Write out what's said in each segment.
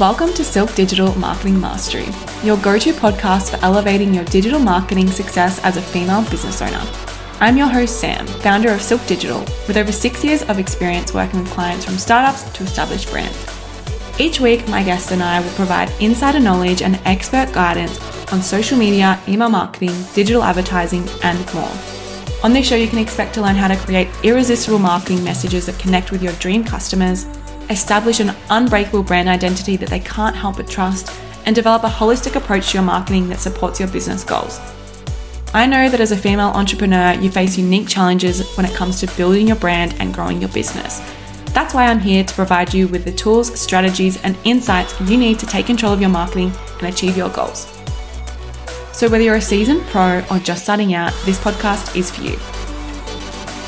Welcome to Silk Digital Marketing Mastery, your go to podcast for elevating your digital marketing success as a female business owner. I'm your host, Sam, founder of Silk Digital, with over six years of experience working with clients from startups to established brands. Each week, my guest and I will provide insider knowledge and expert guidance on social media, email marketing, digital advertising, and more. On this show, you can expect to learn how to create irresistible marketing messages that connect with your dream customers establish an unbreakable brand identity that they can't help but trust, and develop a holistic approach to your marketing that supports your business goals. I know that as a female entrepreneur, you face unique challenges when it comes to building your brand and growing your business. That's why I'm here to provide you with the tools, strategies, and insights you need to take control of your marketing and achieve your goals. So, whether you're a seasoned pro or just starting out, this podcast is for you.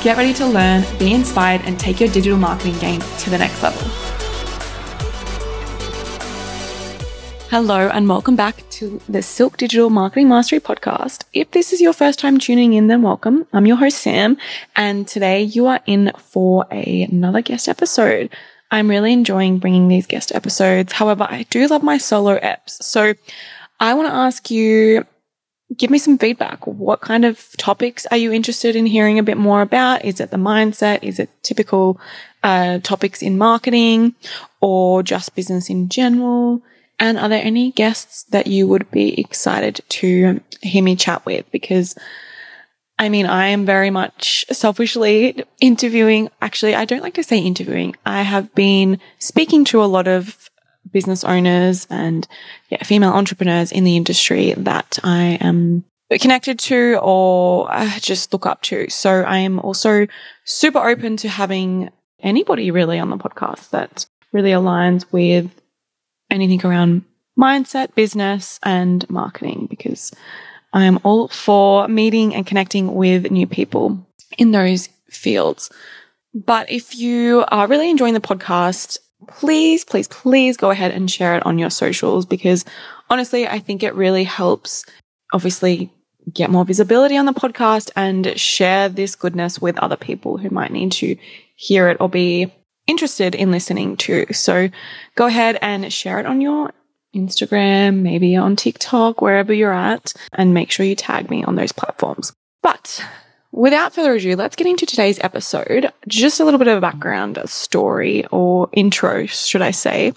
Get ready to learn, be inspired, and take your digital marketing game to the next level. Hello, and welcome back to the Silk Digital Marketing Mastery podcast. If this is your first time tuning in, then welcome. I'm your host, Sam, and today you are in for a, another guest episode. I'm really enjoying bringing these guest episodes. However, I do love my solo eps. So I want to ask you give me some feedback. What kind of topics are you interested in hearing a bit more about? Is it the mindset? Is it typical uh, topics in marketing or just business in general? And are there any guests that you would be excited to hear me chat with? Because I mean, I am very much selfishly interviewing. Actually, I don't like to say interviewing. I have been speaking to a lot of business owners and yeah, female entrepreneurs in the industry that I am connected to or uh, just look up to. So I am also super open to having anybody really on the podcast that really aligns with anything around mindset, business, and marketing because I am all for meeting and connecting with new people in those fields. But if you are really enjoying the podcast please, please, please go ahead and share it on your socials because honestly, I think it really helps obviously get more visibility on the podcast and share this goodness with other people who might need to hear it or be interested in listening to. So go ahead and share it on your Instagram, maybe on TikTok, wherever you're at, and make sure you tag me on those platforms. But Without further ado, let's get into today's episode. Just a little bit of a background story or intro, should I say,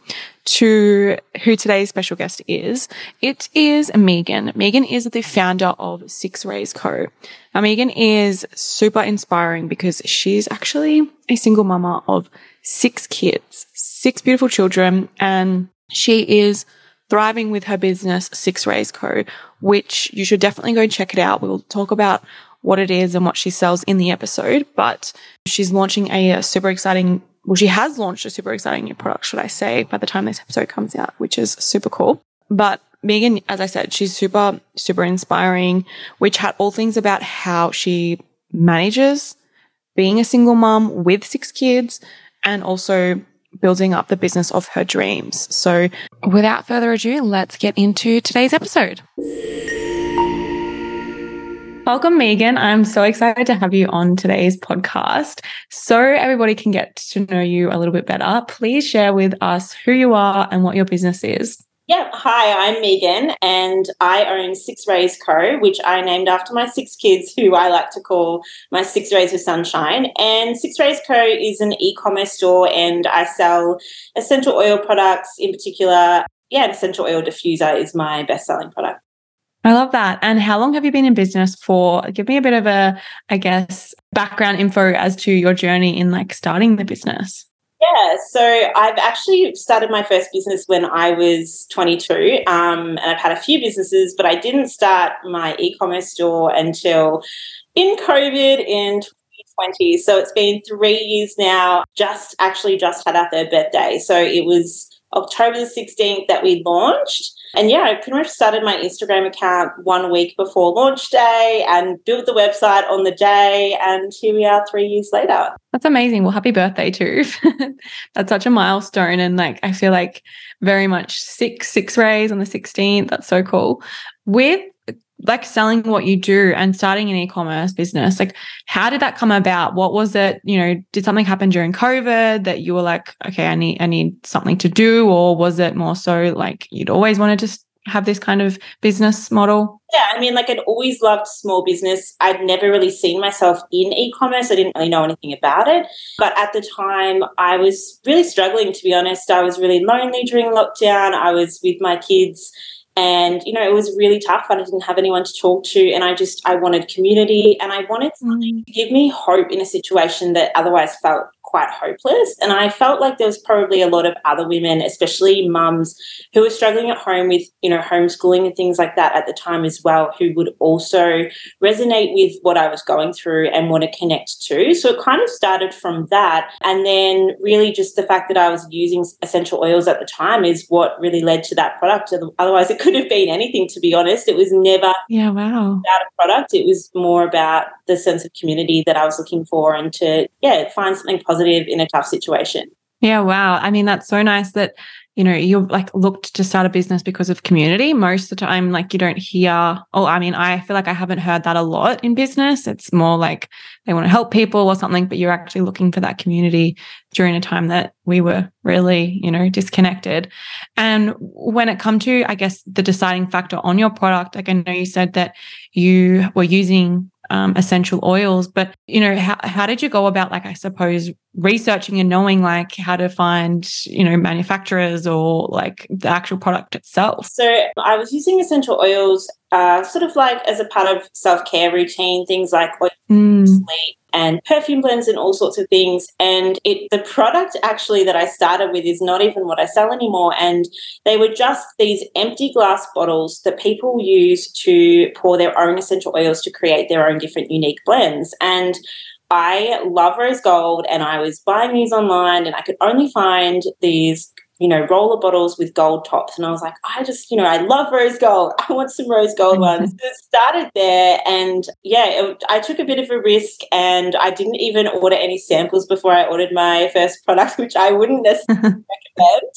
to who today's special guest is. It is Megan. Megan is the founder of Six Rays Co. Now, Megan is super inspiring because she's actually a single mama of six kids, six beautiful children, and she is thriving with her business, Six Rays Co., which you should definitely go check it out. We'll talk about what it is and what she sells in the episode, but she's launching a, a super exciting well, she has launched a super exciting new product, should I say, by the time this episode comes out, which is super cool. But Megan, as I said, she's super, super inspiring. We chat all things about how she manages being a single mom with six kids and also building up the business of her dreams. So without further ado, let's get into today's episode. Welcome, Megan. I'm so excited to have you on today's podcast. So everybody can get to know you a little bit better. Please share with us who you are and what your business is. Yeah, hi, I'm Megan, and I own Six Rays Co., which I named after my six kids, who I like to call my Six Rays of Sunshine. And Six Rays Co. is an e commerce store, and I sell essential oil products in particular. Yeah, essential oil diffuser is my best selling product. I love that. And how long have you been in business for? Give me a bit of a, I guess, background info as to your journey in like starting the business. Yeah, so I've actually started my first business when I was 22, um, and I've had a few businesses, but I didn't start my e-commerce store until in COVID in 2020. So it's been three years now. Just actually just had our third birthday, so it was October the 16th that we launched. And yeah, I pretty much started my Instagram account one week before launch day and built the website on the day. And here we are three years later. That's amazing. Well, happy birthday too. That's such a milestone. And like, I feel like very much six, six rays on the 16th. That's so cool. With like selling what you do and starting an e-commerce business like how did that come about? What was it? You know did something happen during covid that you were like okay i need i need something to do or was it more so like you'd always wanted to have this kind of business model? Yeah i mean like i'd always loved small business. I'd never really seen myself in e-commerce. I didn't really know anything about it. But at the time i was really struggling to be honest. I was really lonely during lockdown. I was with my kids and you know it was really tough and i didn't have anyone to talk to and i just i wanted community and i wanted something to give me hope in a situation that otherwise felt quite hopeless. And I felt like there was probably a lot of other women, especially mums, who were struggling at home with, you know, homeschooling and things like that at the time as well, who would also resonate with what I was going through and want to connect to. So it kind of started from that. And then really just the fact that I was using essential oils at the time is what really led to that product. Otherwise, it could have been anything, to be honest. It was never yeah, wow. about a product. It was more about the sense of community that I was looking for and to, yeah, find something positive positive in a tough situation. Yeah, wow. I mean, that's so nice that, you know, you like looked to start a business because of community. Most of the time, like you don't hear, oh, I mean, I feel like I haven't heard that a lot in business. It's more like they want to help people or something, but you're actually looking for that community during a time that we were really, you know, disconnected. And when it come to, I guess, the deciding factor on your product, like I know you said that you were using um, essential oils. But you know, how how did you go about, like, I suppose, researching and knowing like how to find you know manufacturers or like the actual product itself? So I was using essential oils, uh, sort of like as a part of self care routine, things like oil, mm. sleep, and perfume blends and all sorts of things. And it the product actually that I started with is not even what I sell anymore. And they were just these empty glass bottles that people use to pour their own essential oils to create their own different unique blends. And I love rose gold and I was buying these online and I could only find these you know, roller bottles with gold tops. And I was like, I just, you know, I love rose gold. I want some rose gold ones. So it started there. And yeah, it, I took a bit of a risk and I didn't even order any samples before I ordered my first product, which I wouldn't necessarily recommend.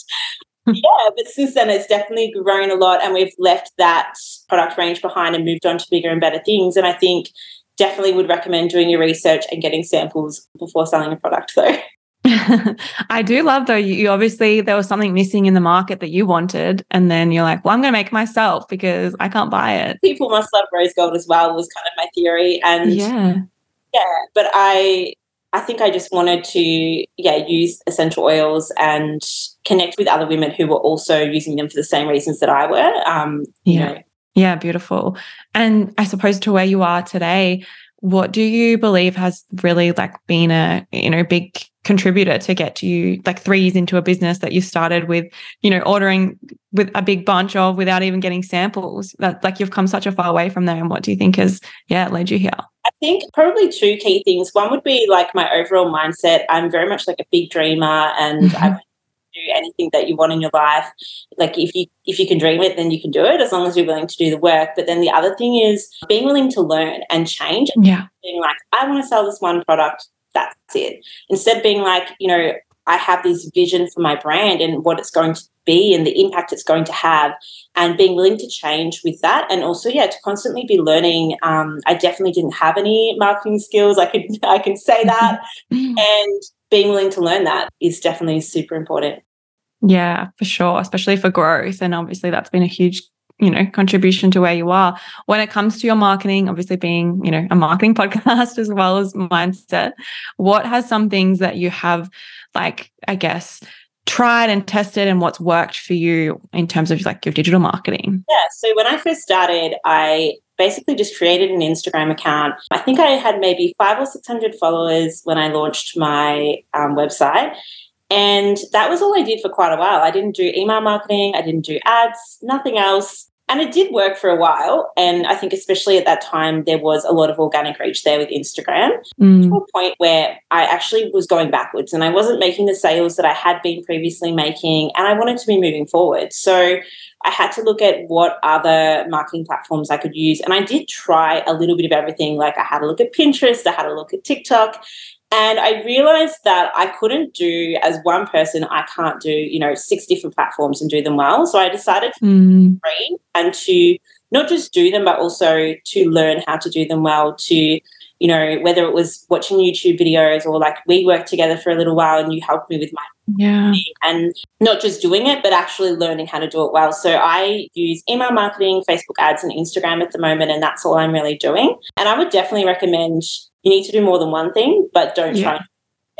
yeah, but since then it's definitely grown a lot and we've left that product range behind and moved on to bigger and better things. And I think definitely would recommend doing your research and getting samples before selling a product though. I do love though, you obviously there was something missing in the market that you wanted, and then you're like, well, I'm going to make myself because I can't buy it. People must love rose gold as well, was kind of my theory. And yeah, yeah, but I, I think I just wanted to, yeah, use essential oils and connect with other women who were also using them for the same reasons that I were. Um, yeah. Know. Yeah, beautiful. And I suppose to where you are today, what do you believe has really like been a you know big contributor to get to you like three years into a business that you started with you know ordering with a big bunch of without even getting samples that like you've come such a far away from there and what do you think has yeah led you here? I think probably two key things. One would be like my overall mindset. I'm very much like a big dreamer and mm-hmm. i do anything that you want in your life. Like if you if you can dream it then you can do it as long as you're willing to do the work. But then the other thing is being willing to learn and change. Yeah. Being like i want to sell this one product that's it instead of being like you know i have this vision for my brand and what it's going to be and the impact it's going to have and being willing to change with that and also yeah to constantly be learning um, i definitely didn't have any marketing skills i could i can say that and being willing to learn that is definitely super important. Yeah, for sure, especially for growth. And obviously, that's been a huge you know contribution to where you are when it comes to your marketing obviously being you know a marketing podcast as well as mindset what has some things that you have like i guess tried and tested and what's worked for you in terms of like your digital marketing yeah so when i first started i basically just created an Instagram account. I think I had maybe five or 600 followers when I launched my um, website. And that was all I did for quite a while. I didn't do email marketing, I didn't do ads, nothing else. And it did work for a while. And I think, especially at that time, there was a lot of organic reach there with Instagram mm. to a point where I actually was going backwards and I wasn't making the sales that I had been previously making. And I wanted to be moving forward. So I had to look at what other marketing platforms I could use. And I did try a little bit of everything. Like I had a look at Pinterest, I had a look at TikTok. And I realized that I couldn't do, as one person, I can't do, you know, six different platforms and do them well. So I decided to mm. and to not just do them, but also to learn how to do them well, to you know, whether it was watching YouTube videos or like we worked together for a little while and you helped me with my yeah and not just doing it but actually learning how to do it well so i use email marketing facebook ads and instagram at the moment and that's all i'm really doing and i would definitely recommend you need to do more than one thing but don't yeah. try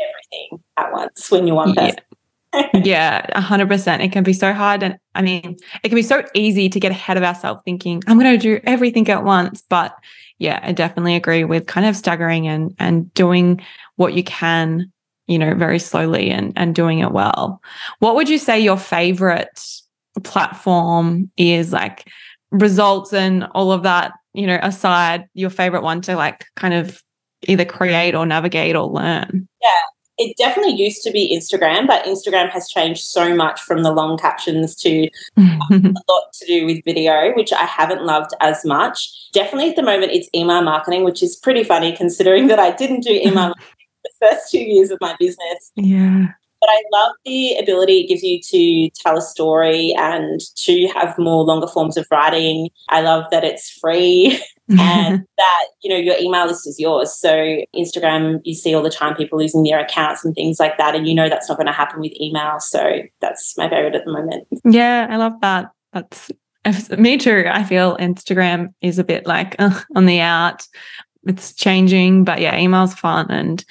everything at once when you're one person yeah, 100%. It can be so hard. And I mean, it can be so easy to get ahead of ourselves thinking, I'm going to do everything at once. But yeah, I definitely agree with kind of staggering and, and doing what you can, you know, very slowly and, and doing it well. What would you say your favorite platform is like results and all of that, you know, aside, your favorite one to like kind of either create or navigate or learn? Yeah it definitely used to be Instagram, but Instagram has changed so much from the long captions to um, a lot to do with video, which I haven't loved as much. Definitely at the moment, it's email marketing, which is pretty funny considering that I didn't do email the first two years of my business. Yeah. But I love the ability it gives you to tell a story and to have more longer forms of writing. I love that it's free. and that you know your email list is yours. So instagram you see all the time people losing their accounts and things like that and you know that's not going to happen with email. So that's my favorite at the moment. Yeah i love that. That's me too. I feel instagram is a bit like uh, on the out. It's changing but yeah email's fun. And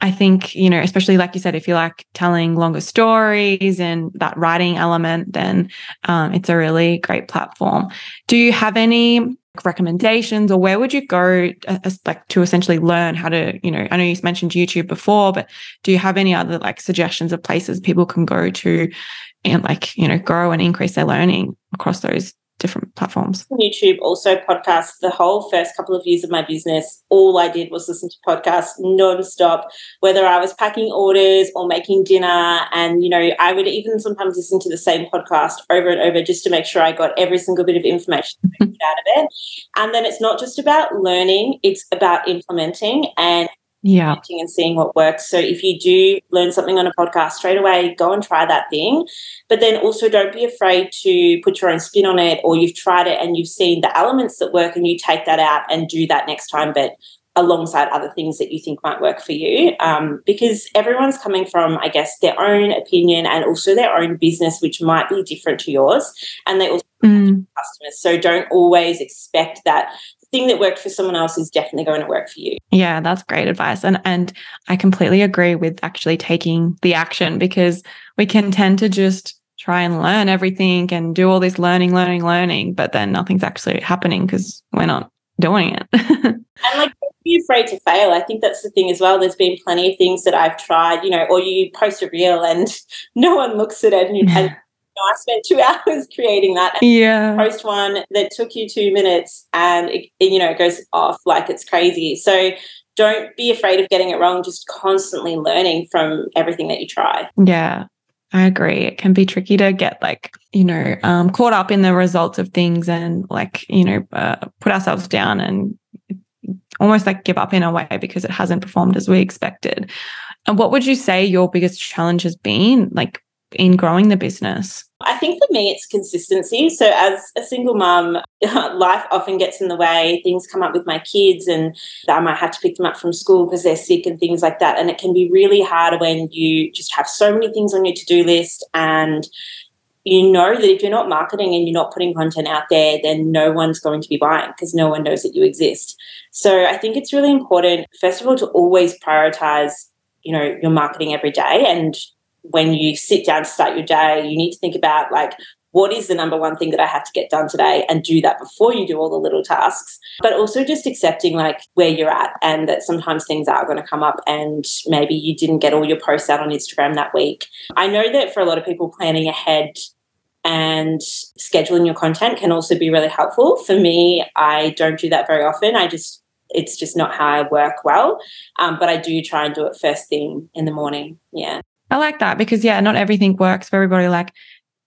i think you know especially like you said if you like telling longer stories and that writing element then um, it's a really great platform. Do you have any recommendations or where would you go uh, like to essentially learn how to you know i know you mentioned youtube before but do you have any other like suggestions of places people can go to and like you know grow and increase their learning across those different platforms. YouTube, also podcasts. The whole first couple of years of my business, all I did was listen to podcasts non-stop, whether I was packing orders or making dinner. And, you know, I would even sometimes listen to the same podcast over and over just to make sure I got every single bit of information out of it. And then it's not just about learning, it's about implementing and yeah. and seeing what works. So if you do learn something on a podcast straight away go and try that thing. But then also don't be afraid to put your own spin on it or you've tried it and you've seen the elements that work and you take that out and do that next time but alongside other things that you think might work for you. Um, because everyone's coming from i guess their own opinion and also their own business which might be different to yours and they also mm. customers. So don't always expect that thing that worked for someone else is definitely going to work for you. Yeah, that's great advice. And and I completely agree with actually taking the action because we can tend to just try and learn everything and do all this learning, learning, learning, but then nothing's actually happening because we're not doing it. and like be afraid to fail. I think that's the thing as well. There's been plenty of things that I've tried, you know, or you post a reel and no one looks at it and you and I spent two hours creating that. yeah. Post one that took you two minutes and it, you know, it goes off like it's crazy. So don't be afraid of getting it wrong. Just constantly learning from everything that you try. Yeah. I agree. It can be tricky to get like, you know, um, caught up in the results of things and like, you know, uh, put ourselves down and almost like give up in a way because it hasn't performed as we expected. And what would you say your biggest challenge has been, like in growing the business? I think for me, it's consistency. So, as a single mum, life often gets in the way. Things come up with my kids, and I might have to pick them up from school because they're sick and things like that. And it can be really hard when you just have so many things on your to do list and you know that if you're not marketing and you're not putting content out there, then no one's going to be buying because no one knows that you exist. So I think it's really important, first of all, to always prioritize, you know, your marketing every day and when you sit down to start your day, you need to think about like, what is the number one thing that I have to get done today and do that before you do all the little tasks. But also just accepting like where you're at and that sometimes things are going to come up and maybe you didn't get all your posts out on Instagram that week. I know that for a lot of people, planning ahead and scheduling your content can also be really helpful. For me, I don't do that very often. I just it's just not how I work well. Um, but I do try and do it first thing in the morning. Yeah. I like that because yeah, not everything works for everybody. Like,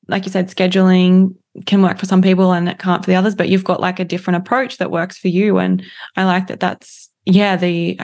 like you said, scheduling can work for some people and it can't for the others. But you've got like a different approach that works for you, and I like that. That's yeah, the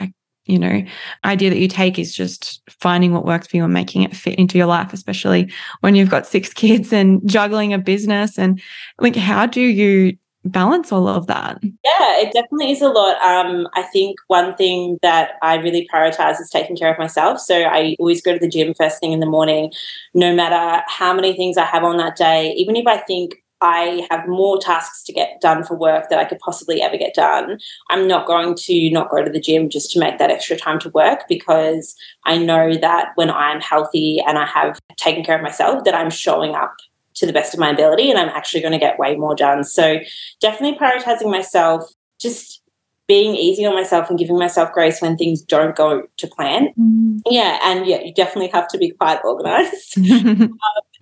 you know idea that you take is just finding what works for you and making it fit into your life, especially when you've got six kids and juggling a business. And like, how do you balance all of that? Yeah, it definitely is a lot. Um, I think one thing that I really prioritize is taking care of myself. So I always go to the gym first thing in the morning, no matter how many things I have on that day. Even if I think I have more tasks to get done for work that I could possibly ever get done. I'm not going to not go to the gym just to make that extra time to work because I know that when I'm healthy and I have taken care of myself, that I'm showing up to the best of my ability and I'm actually going to get way more done. So definitely prioritizing myself, just being easy on myself and giving myself grace when things don't go to plan. Mm. Yeah, and yeah, you definitely have to be quite organized. um, and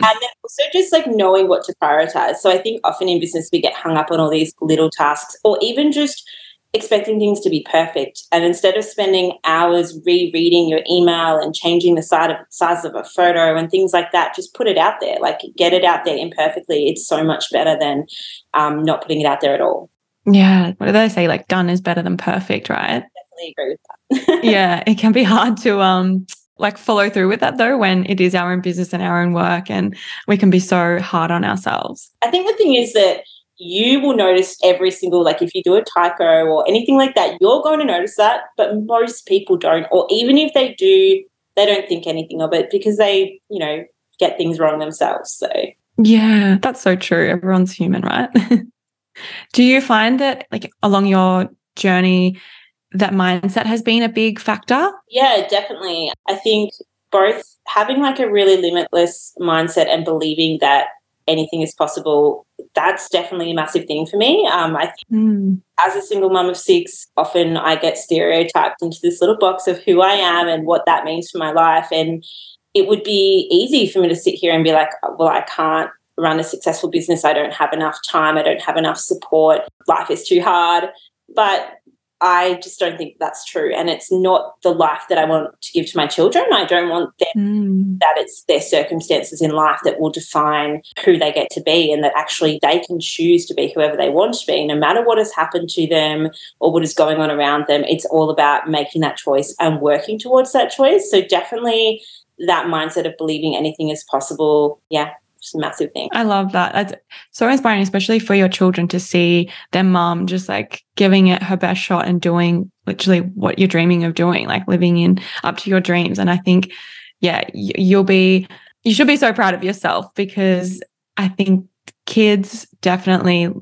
then also just like knowing what to prioritize. So I think often in business we get hung up on all these little tasks or even just expecting things to be perfect. And instead of spending hours rereading your email and changing the size of, size of a photo and things like that, just put it out there. Like get it out there imperfectly. It's so much better than um, not putting it out there at all. Yeah. What do they say? Like done is better than perfect, right? Definitely agree with that. yeah. It can be hard to um like follow through with that though when it is our own business and our own work and we can be so hard on ourselves. I think the thing is that you will notice every single like if you do a typo or anything like that you're going to notice that but most people don't or even if they do they don't think anything of it because they you know get things wrong themselves so yeah that's so true everyone's human right do you find that like along your journey that mindset has been a big factor? Yeah, definitely. I think both having like a really limitless mindset and believing that anything is possible that's definitely a massive thing for me. Um, i think mm. as a single mum of six often i get stereotyped into this little box of who i am and what that means for my life. And it would be easy for me to sit here and be like well i can't run a successful business. I don't have enough time. I don't have enough support. Life is too hard. But I just don't think that's true. And it's not the life that I want to give to my children. I don't want them mm. that it's their circumstances in life that will define who they get to be and that actually they can choose to be whoever they want to be, no matter what has happened to them or what is going on around them. It's all about making that choice and working towards that choice. So definitely that mindset of believing anything is possible. Yeah, just a massive thing. I love that. That's so inspiring, especially for your children to see their mom just like giving it her best shot and doing literally what you're dreaming of doing, like living in up to your dreams. And I think, yeah, you'll be, you should be so proud of yourself because I think kids definitely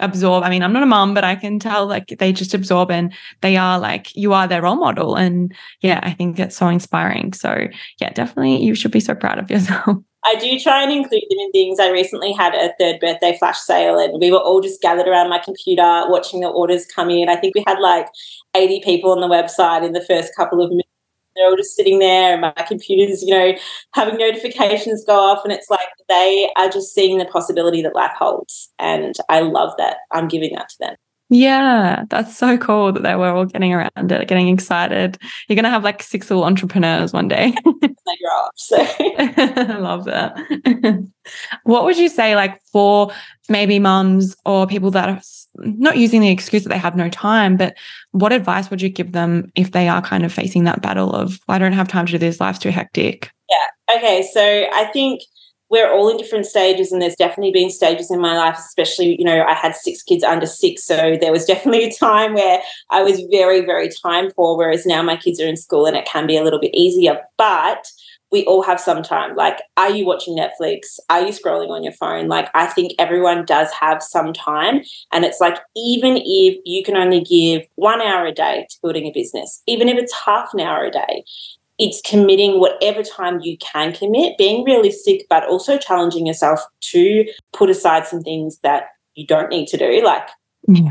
absorb. I mean, I'm not a mom, but I can tell like they just absorb and they are like, you are their role model. And yeah, I think it's so inspiring. So yeah, definitely you should be so proud of yourself. I do try and include them in things. I recently had a third birthday flash sale and we were all just gathered around my computer watching the orders come in. I think we had like 80 people on the website in the first couple of minutes. They're all just sitting there and my computer's, you know, having notifications go off. And it's like they are just seeing the possibility that life holds. And I love that I'm giving that to them. Yeah, that's so cool that they were all getting around it, getting excited. You're going to have like six little entrepreneurs one day. they grow up. So I love that. what would you say, like, for maybe mums or people that are not using the excuse that they have no time, but what advice would you give them if they are kind of facing that battle of, I don't have time to do this, life's too hectic? Yeah. Okay. So I think we're all in different stages and there's definitely been stages in my life especially you know i had six kids under six so there was definitely a time where i was very very time poor whereas now my kids are in school and it can be a little bit easier. But we all have some time. Like are you watching netflix? Are you scrolling on your phone? Like i think everyone does have some time. And it's like even if you can only give one hour a day to building a business even if it's half an hour a day it's committing whatever time you can commit, being realistic, but also challenging yourself to put aside some things that you don't need to do, like yeah.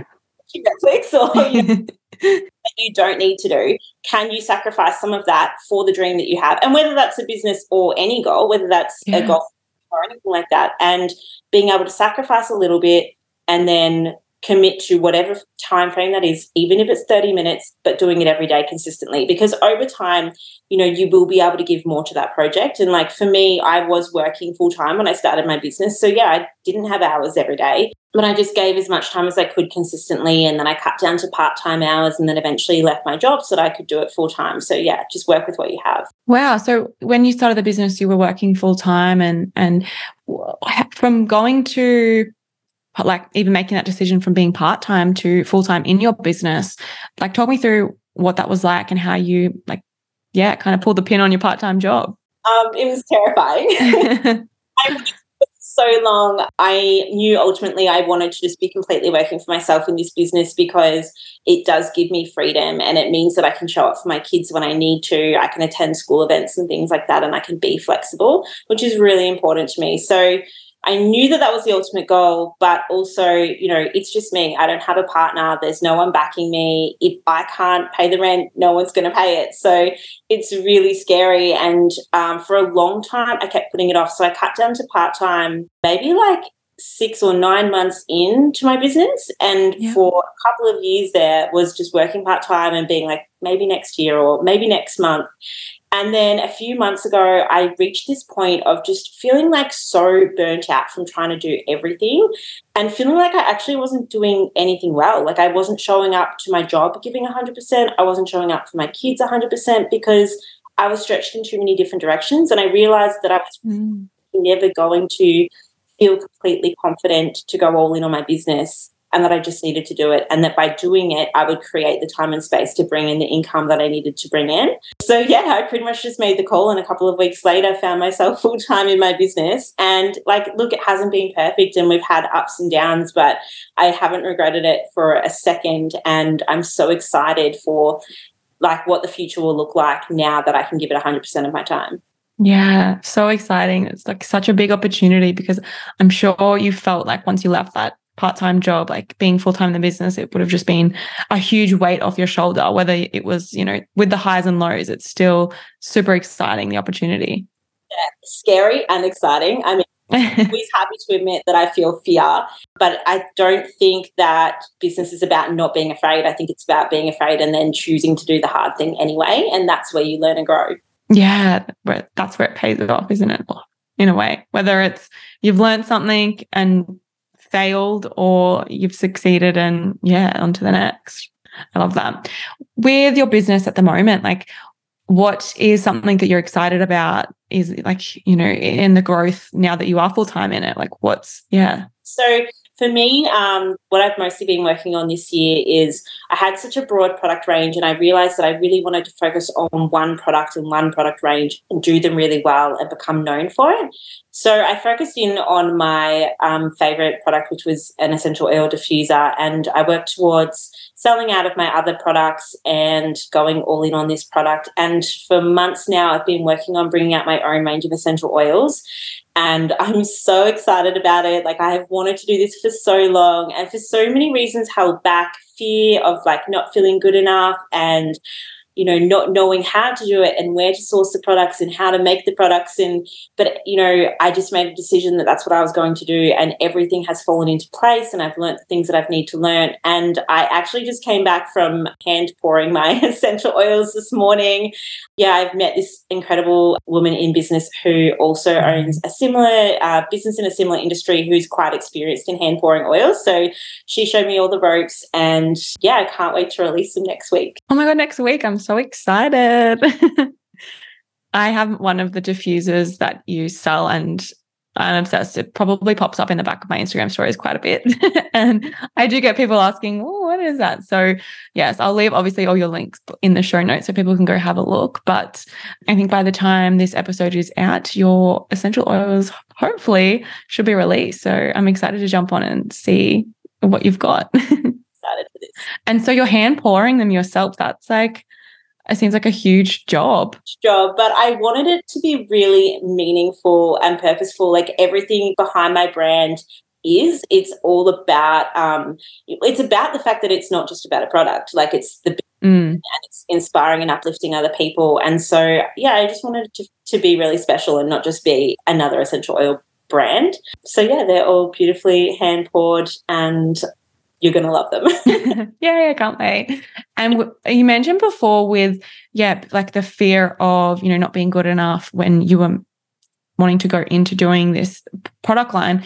Netflix or you know, that you don't need to do. Can you sacrifice some of that for the dream that you have? And whether that's a business or any goal, whether that's yeah. a goal or anything like that, and being able to sacrifice a little bit and then commit to whatever time frame that is even if it's 30 minutes but doing it every day consistently. Because over time you know you will be able to give more to that project. And like for me I was working full time when I started my business. So yeah I didn't have hours every day. But I just gave as much time as I could consistently. And then I cut down to part-time hours and then eventually left my job so that I could do it full time so yeah just work with what you have. Wow. So when you started the business you were working full time and and from going to like even making that decision from being part time to full time in your business. Like, talk me through what that was like and how you like, yeah, kind of pulled the pin on your part time job. Um, it was terrifying. I so long. I knew ultimately I wanted to just be completely working for myself in this business because it does give me freedom and it means that I can show up for my kids when I need to. I can attend school events and things like that and I can be flexible, which is really important to me. So I knew that that was the ultimate goal, but also, you know, it's just me. I don't have a partner. There's no one backing me. If I can't pay the rent, no one's going to pay it. So it's really scary. And um, for a long time, I kept putting it off. So I cut down to part time, maybe like six or nine months into my business. And yeah. for a couple of years there was just working part time and being like, maybe next year or maybe next month. And then a few months ago, I reached this point of just feeling like so burnt out from trying to do everything and feeling like I actually wasn't doing anything well. Like I wasn't showing up to my job giving 100%. I wasn't showing up for my kids 100% because I was stretched in too many different directions. And I realized that I was mm. never going to feel completely confident to go all in on my business and that I just needed to do it. And that by doing it, I would create the time and space to bring in the income that I needed to bring in. So, yeah, I pretty much just made the call. And a couple of weeks later, found myself full time in my business. And, like, look, it hasn't been perfect and we've had ups and downs, but I haven't regretted it for a second. And I'm so excited for like what the future will look like now that I can give it 100% of my time. Yeah, so exciting. It's like such a big opportunity because I'm sure you felt like once you left that part-time job like being full-time in the business it would have just been a huge weight off your shoulder whether it was you know with the highs and lows it's still super exciting the opportunity yeah, scary and exciting i mean I'm always happy to admit that I feel fear, but I don't think that business is about not being afraid. I think it's about being afraid and then choosing to do the hard thing anyway. And that's where you learn and grow. Yeah, that's where it pays off, isn't it? In a way, whether it's you've learned something and failed or you've succeeded and yeah, on to the next. I love that. With your business at the moment, like what is something that you're excited about? Is like, you know, in the growth now that you are full time in it? Like what's yeah. So for me, um, what I've mostly been working on this year is I had such a broad product range, and I realized that I really wanted to focus on one product and one product range and do them really well and become known for it. So I focused in on my um, favorite product, which was an essential oil diffuser, and I worked towards selling out of my other products and going all in on this product. And for months now, I've been working on bringing out my own range of essential oils. And I'm so excited about it. Like, I have wanted to do this for so long and for so many reasons held back fear of like not feeling good enough and you know not knowing how to do it and where to source the products and how to make the products and but you know i just made a decision that that's what i was going to do and everything has fallen into place and i've learned the things that i've need to learn. And i actually just came back from hand pouring my essential oils this morning. Yeah i've met this incredible woman in business who also owns a similar uh, business in a similar industry who's quite experienced in hand pouring oils. So she showed me all the ropes and yeah i can't wait to release them next week. Oh my god next week. I'm so excited. I have one of the diffusers that you sell and I'm obsessed. It probably pops up in the back of my Instagram stories quite a bit. and I do get people asking, oh, what is that? So, yes, I'll leave obviously all your links in the show notes so people can go have a look. But I think by the time this episode is out, your essential oils hopefully should be released. So, I'm excited to jump on and see what you've got. excited for this. And so, you're hand pouring them yourself. That's like, it seems like a huge job. Job, but I wanted it to be really meaningful and purposeful. Like everything behind my brand is, it's all about. Um, it's about the fact that it's not just about a product. Like it's the mm. and it's inspiring and uplifting other people. And so, yeah, I just wanted it to to be really special and not just be another essential oil brand. So yeah, they're all beautifully hand poured and you're going to love them. yeah, I can't wait. And w- you mentioned before with, yeah, like the fear of, you know, not being good enough when you were wanting to go into doing this product line.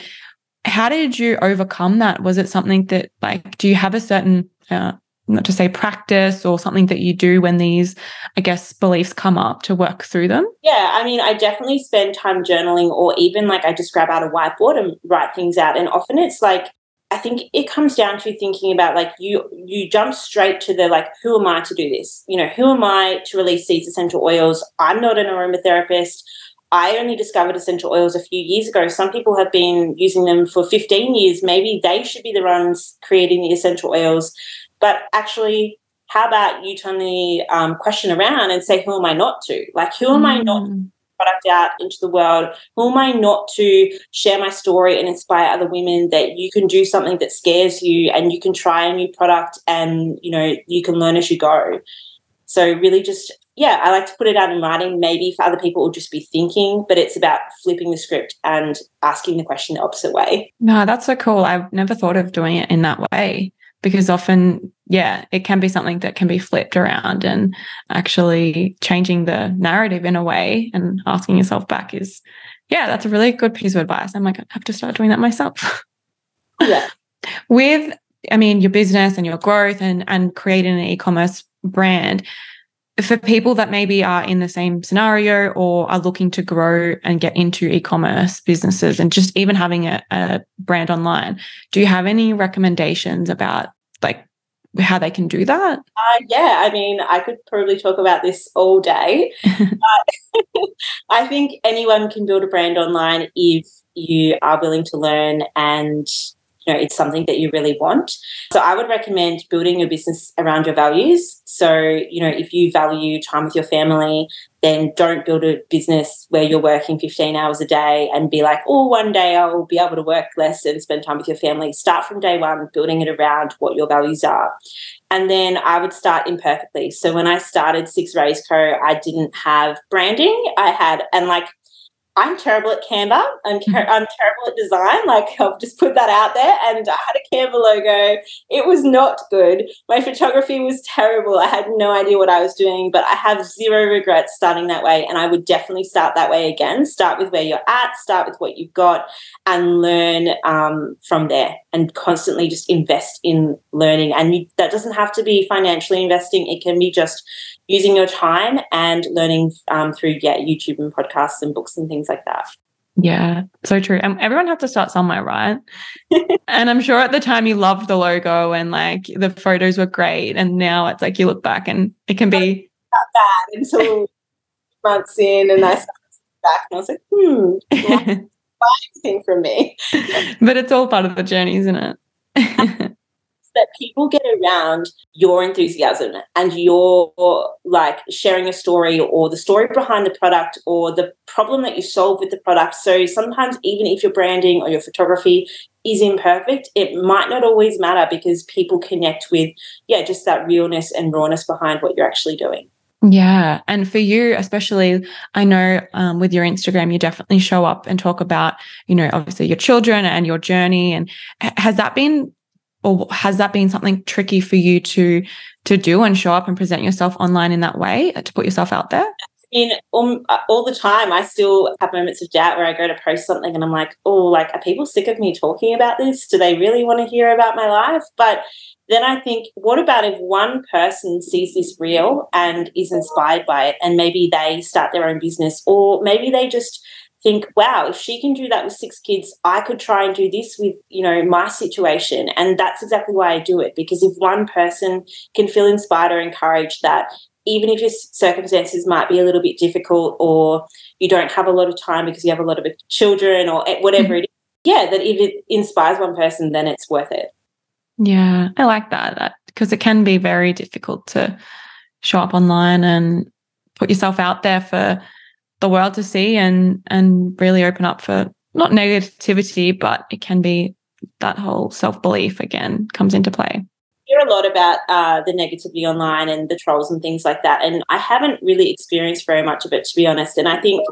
How did you overcome that? Was it something that, like, do you have a certain, uh, not to say practice or something that you do when these, I guess, beliefs come up to work through them? Yeah, I mean, I definitely spend time journaling or even like I just grab out a whiteboard and write things out. And often it's like I think it comes down to thinking about like you you jump straight to the like who am I to do this? You know, who am I to release these essential oils? I'm not an aromatherapist. I only discovered essential oils a few years ago. Some people have been using them for 15 years. Maybe they should be the ones creating the essential oils. But actually, how about you turn the um, question around and say, who am I not to? Like, who am mm. I not mm. Product out into the world? Who am I not to share my story and inspire other women that you can do something that scares you and you can try a new product and, you know, you can learn as you go. So really just yeah, I like to put it out in writing. Maybe for other people, it will just be thinking, but it's about flipping the script and asking the question the opposite way. No, that's so cool. I've never thought of doing it in that way because often, yeah, it can be something that can be flipped around and actually changing the narrative in a way and asking yourself back is, yeah, that's a really good piece of advice. I'm like, I have to start doing that myself. Yeah. With, I mean, your business and your growth and and creating an e-commerce brand, for people that maybe are in the same scenario or are looking to grow and get into e-commerce businesses and just even having a, a brand online, do you have any recommendations about like how they can do that? Uh, yeah, I mean, I could probably talk about this all day. I think anyone can build a brand online if you are willing to learn and you know it's something that you really want so i would recommend building your business around your values so you know if you value time with your family then don't build a business where you're working 15 hours a day and be like oh one day i'll be able to work less and spend time with your family start from day one building it around what your values are and then I would start imperfectly. So when I started Six Rays Co, I didn't have branding. I had, and like I'm terrible at Canva. I'm, mm-hmm. I'm terrible at design. Like, I'll just put that out there. And I had a Canva logo. It was not good. My photography was terrible. I had no idea what I was doing, but I have zero regrets starting that way. And I would definitely start that way again. Start with where you're at, start with what you've got, and learn um, from there. And constantly just invest in learning. And you, that doesn't have to be financially investing, it can be just using your time and learning um, through yeah YouTube and podcasts and books and things like that. Yeah, so true. And everyone has to start somewhere, right? and I'm sure at the time you loved the logo and like the photos were great. And now it's like you look back and it can be not bad until months in and I started back and I was like, hmm, thing from me. but it's all part of the journey, isn't it? That people get around your enthusiasm and your like sharing a story or the story behind the product or the problem that you solve with the product. So sometimes even if your branding or your photography is imperfect, it might not always matter because people connect with, yeah, just that realness and rawness behind what you're actually doing. Yeah. And for you, especially, I know um, with your Instagram, you definitely show up and talk about, you know, obviously your children and your journey. And has that been or has that been something tricky for you to to do and show up and present yourself online in that way to put yourself out there? I mean, um, uh, all the time, I still have moments of doubt where I go to post something and I'm like, oh, like, are people sick of me talking about this? Do they really want to hear about my life? But then I think, what about if one person sees this reel and is inspired by it and maybe they start their own business or maybe they just think, wow, if she can do that with six kids, I could try and do this with, you know, my situation. And that's exactly why I do it. Because if one person can feel inspired or encouraged that even if your circumstances might be a little bit difficult or you don't have a lot of time because you have a lot of children or whatever mm-hmm. it is, yeah, that if it inspires one person, then it's worth it. Yeah, I like that because it can be very difficult to show up online and put yourself out there for the world to see and and really open up for not negativity, but it can be that whole self belief again comes into play. hear a lot about uh, the negativity online and the trolls and things like that, and I haven't really experienced very much of it to be honest. And I think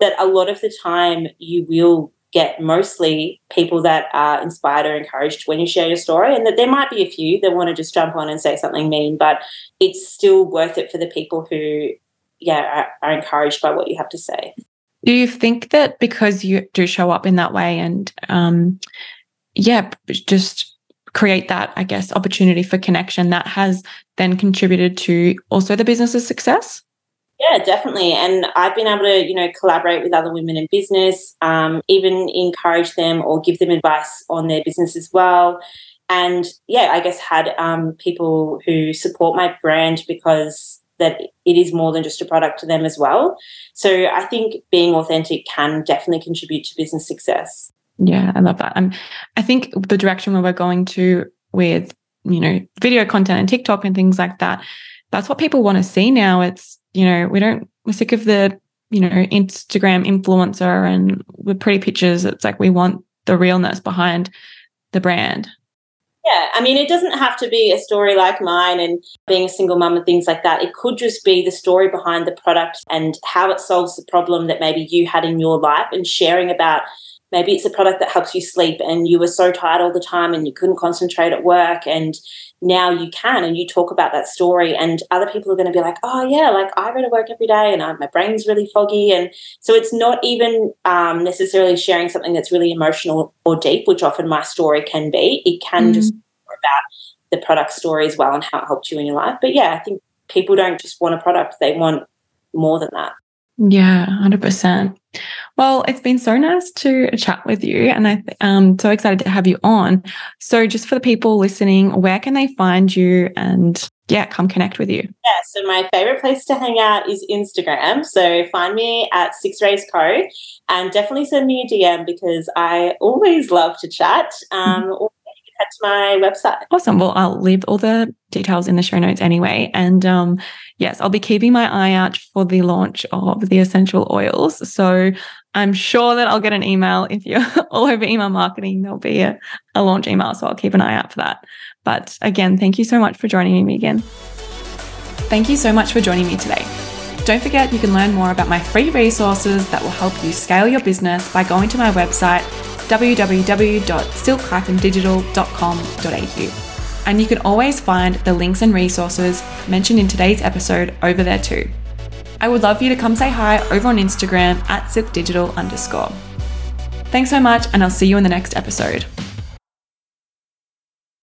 that a lot of the time you will get mostly people that are inspired or encouraged when you share your story, and that there might be a few that want to just jump on and say something mean, but it's still worth it for the people who yeah are, are encouraged by what you have to say. Do you think that because you do show up in that way and um, yeah, just create that, I guess, opportunity for connection that has then contributed to also the business's success? Yeah, definitely. And I've been able to, you know, collaborate with other women in business, um, even encourage them or give them advice on their business as well. And yeah, I guess had um, people who support my brand because that it is more than just a product to them as well. So I think being authentic can definitely contribute to business success. Yeah, I love that. Um, I think the direction where we're going to with you know video content and TikTok and things like that, that's what people want to see now. It's you know we don't we're sick of the you know Instagram influencer and with pretty pictures. It's like we want the realness behind the brand. Yeah, I mean, it doesn't have to be a story like mine and being a single mum and things like that. It could just be the story behind the product and how it solves the problem that maybe you had in your life and sharing about maybe it's a product that helps you sleep and you were so tired all the time and you couldn't concentrate at work and now you can and you talk about that story and other people are going to be like oh yeah like i go to work every day and I, my brain's really foggy. And so it's not even um, necessarily sharing something that's really emotional or deep which often my story can be. It can mm. just be about the product story as well and how it helped you in your life. But yeah i think people don't just want a product they want more than that. Yeah 100% well, it's been so nice to chat with you, and I, am so excited to have you on. So, just for the people listening, where can they find you and yeah, come connect with you? Yeah, so my favorite place to hang out is Instagram. So, find me at Six Rays Co. and definitely send me a DM because I always love to chat. Um, to my website. Awesome. Well, I'll leave all the details in the show notes anyway. And um, yes, I'll be keeping my eye out for the launch of the essential oils. So I'm sure that I'll get an email if you're all over email marketing. There'll be a, a launch email. So I'll keep an eye out for that. But again, thank you so much for joining me again. Thank you so much for joining me today. Don't forget you can learn more about my free resources that will help you scale your business by going to my website www.silk-digital.com.au. And you can always find the links and resources mentioned in today's episode over there too. I would love you to come say hi over on Instagram at silkdigital underscore. Thanks so much, and I'll see you in the next episode.